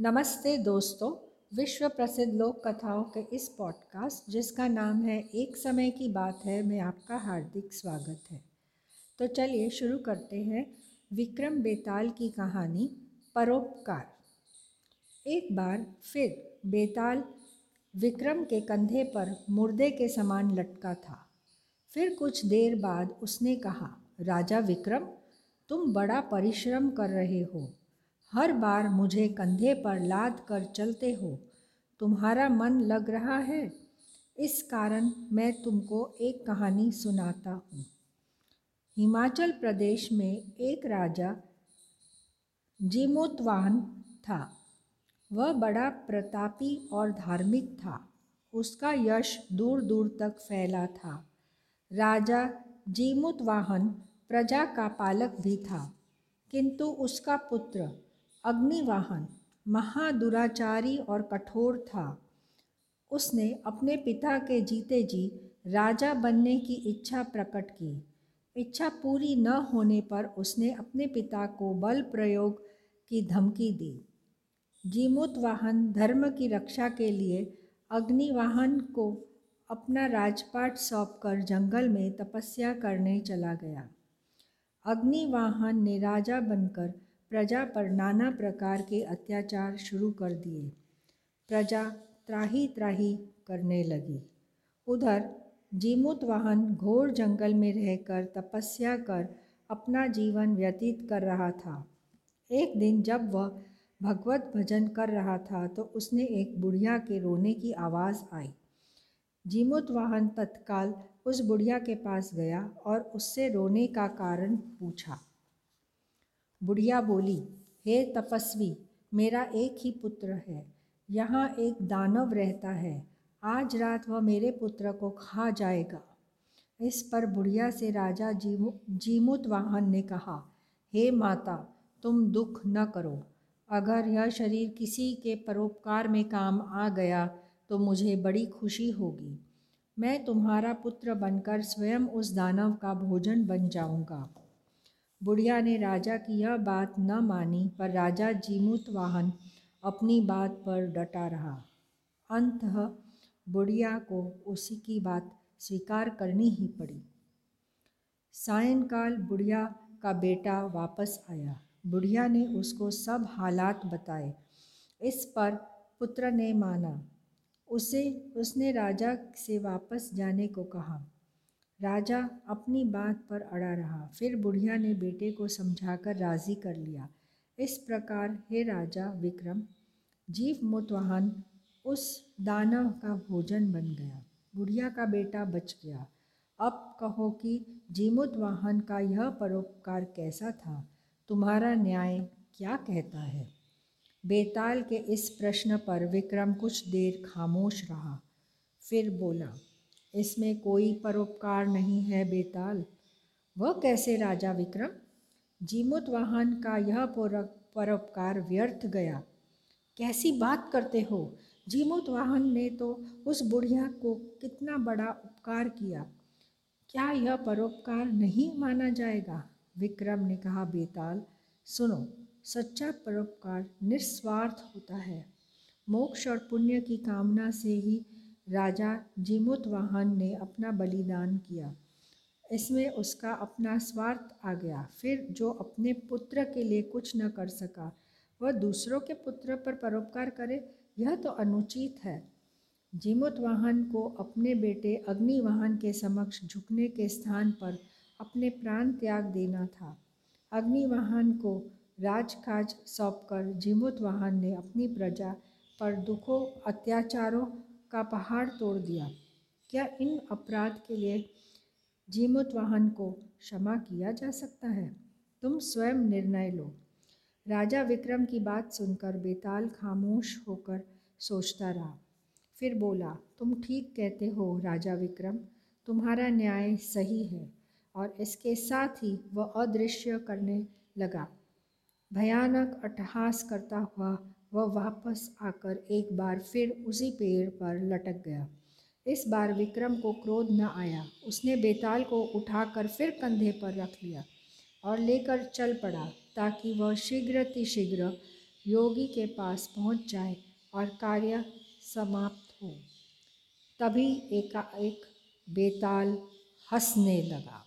नमस्ते दोस्तों, विश्व प्रसिद्ध लोक कथाओं के इस पॉडकास्ट जिसका नाम है एक समय की बात है, मैं आपका हार्दिक स्वागत है। तो चलिए शुरू करते हैं विक्रम बेताल की कहानी, परोपकार। एक बार फिर बेताल विक्रम के कंधे पर मुर्दे के समान लटका था। फिर कुछ देर बाद उसने कहा, राजा विक्रम, तुम बड़ा परिश्रम कर रहे हो। हर बार मुझे कंधे पर लाद कर चलते हो। तुम्हारा मन लग रहा है? इस कारण मैं तुमको एक कहानी सुनाता हूँ। हिमाचल प्रदेश में एक राजा जीमोतवान था। वह बड़ा प्रतापी और धार्मिक था। उसका यश दूर दूर तक फैला था। राजा जीमुतवाहन प्रजा का पालक भी था। किंतु उसका पुत्र अग्निवाहन महादुराचारी और कठोर था। उसने अपने पिता के जीते जी राजा बनने की इच्छा प्रकट की। इच्छा पूरी न होने पर उसने अपने पिता को बल प्रयोग की धमकी दी। जीमुत वाहन धर्म की रक्षा के लिए अग्निवाहन को अपना राजपाट सौंपकर जंगल में तपस्या करने चला गया। अग्निवाहन ने राजा बनकर प्रजा पर नाना प्रकार के अत्याचार शुरू कर दिए। प्रजा त्राही त्राही करने लगी। उधर जीमुत वाहन घोर जंगल में रहकर तपस्या कर अपना जीवन व्यतीत कर रहा था। एक दिन जब वह भगवत भजन कर रहा था तो उसने एक बुढ़िया के रोने की आवाज़ आई। जीमुत वाहन तत्काल उस बुढ़िया के पास गया और उससे रोने का कारण पूछा। बुढ़िया बोली, हे तपस्वी, मेरा एक ही पुत्र है, यहाँ एक दानव रहता है, आज रात वह मेरे पुत्र को खा जाएगा। इस पर बुढ़िया से राजा जीमु, जीमुत वाहन ने कहा, हे माता, तुम दुख न करो। अगर यह शरीर किसी के परोपकार में काम आ गया तो मुझे बड़ी खुशी होगी। मैं तुम्हारा पुत्र बनकर स्वयं उस दानव का भोजन बन जाऊँगा। बुढ़िया ने राजा की यह बात न मानी, पर राजा जीमुत वाहन अपनी बात पर डटा रहा। अंत बुढ़िया को उसी की बात स्वीकार करनी ही पड़ी। सायंकाल बुढ़िया का बेटा वापस आया। बुढ़िया ने उसको सब हालात बताए। इस पर पुत्र ने माना। उसे, उसने राजा से वापस जाने को कहा। राजा अपनी बात पर अड़ा रहा। फिर बुढ़िया ने बेटे को समझाकर राज़ी कर लिया। इस प्रकार हे राजा विक्रम जीव मुतवाहन उस दानव का भोजन बन गया। बुढ़िया का बेटा बच गया। अब कहो कि जीमुत वाहन का यह परोपकार कैसा था? तुम्हारा न्याय क्या कहता है? बेताल के इस प्रश्न पर विक्रम कुछ देर खामोश रहा। फिर बोला इसमें कोई परोपकार नहीं है बेताल। वह कैसे राजा विक्रम? जीमुत वाहन का यह परोपकार व्यर्थ गया। कैसी बात करते हो? जीमुत वाहन ने तो उस बुढ़िया को कितना बड़ा उपकार किया। क्या यह परोपकार नहीं माना जाएगा? विक्रम ने कहा, बेताल, सुनो, सच्चा परोपकार निस्वार्थ होता है। मोक्ष और पुण्य की कामना से ही राजा जीमुतवाहन ने अपना बलिदान किया। इसमें उसका अपना स्वार्थ आ गया। फिर जो अपने पुत्र के लिए कुछ न कर सका, वह दूसरों के पुत्र पर परोपकार करे, यह तो अनुचित है। जीमुतवाहन को अपने बेटे अग्निवाहन के समक्ष झुकने के स्थान पर अपने प्राण त्याग देना था। अग्निवाहन को राजकाज सौंपकर जीमुतवाहन ने अपनी प्रजा पर दुखों, अत्याचारों का पहाड़ तोड़ दिया। क्या इन अपराध के लिए जीमुत वाहन को क्षमा किया जा सकता है? तुम स्वयं निर्णय लो। राजा विक्रम की बात सुनकर बेताल खामोश होकर सोचता रहा। फिर बोला, तुम ठीक कहते हो, राजा विक्रम। तुम्हारा न्याय सही है। और इसके साथ ही वह अदृश्य करने लगा। भयानक अट्टहास करता हुआ वह वापस आकर एक बार फिर उसी पेड़ पर लटक गया। इस बार विक्रम को क्रोध न आया। उसने बेताल को उठाकर फिर कंधे पर रख लिया और लेकर चल पड़ा ताकि वह शीघ्र शीघ्र योगी के पास पहुँच जाए और कार्य समाप्त हो। तभी एकाएक बेताल हंसने लगा।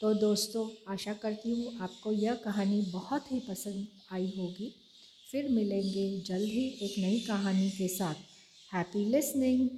तो दोस्तों, आशा करती हूँ आपको यह कहानी बहुत ही पसंद आई होगी। फिर मिलेंगे जल्द ही एक नई कहानी के साथ। Happy listening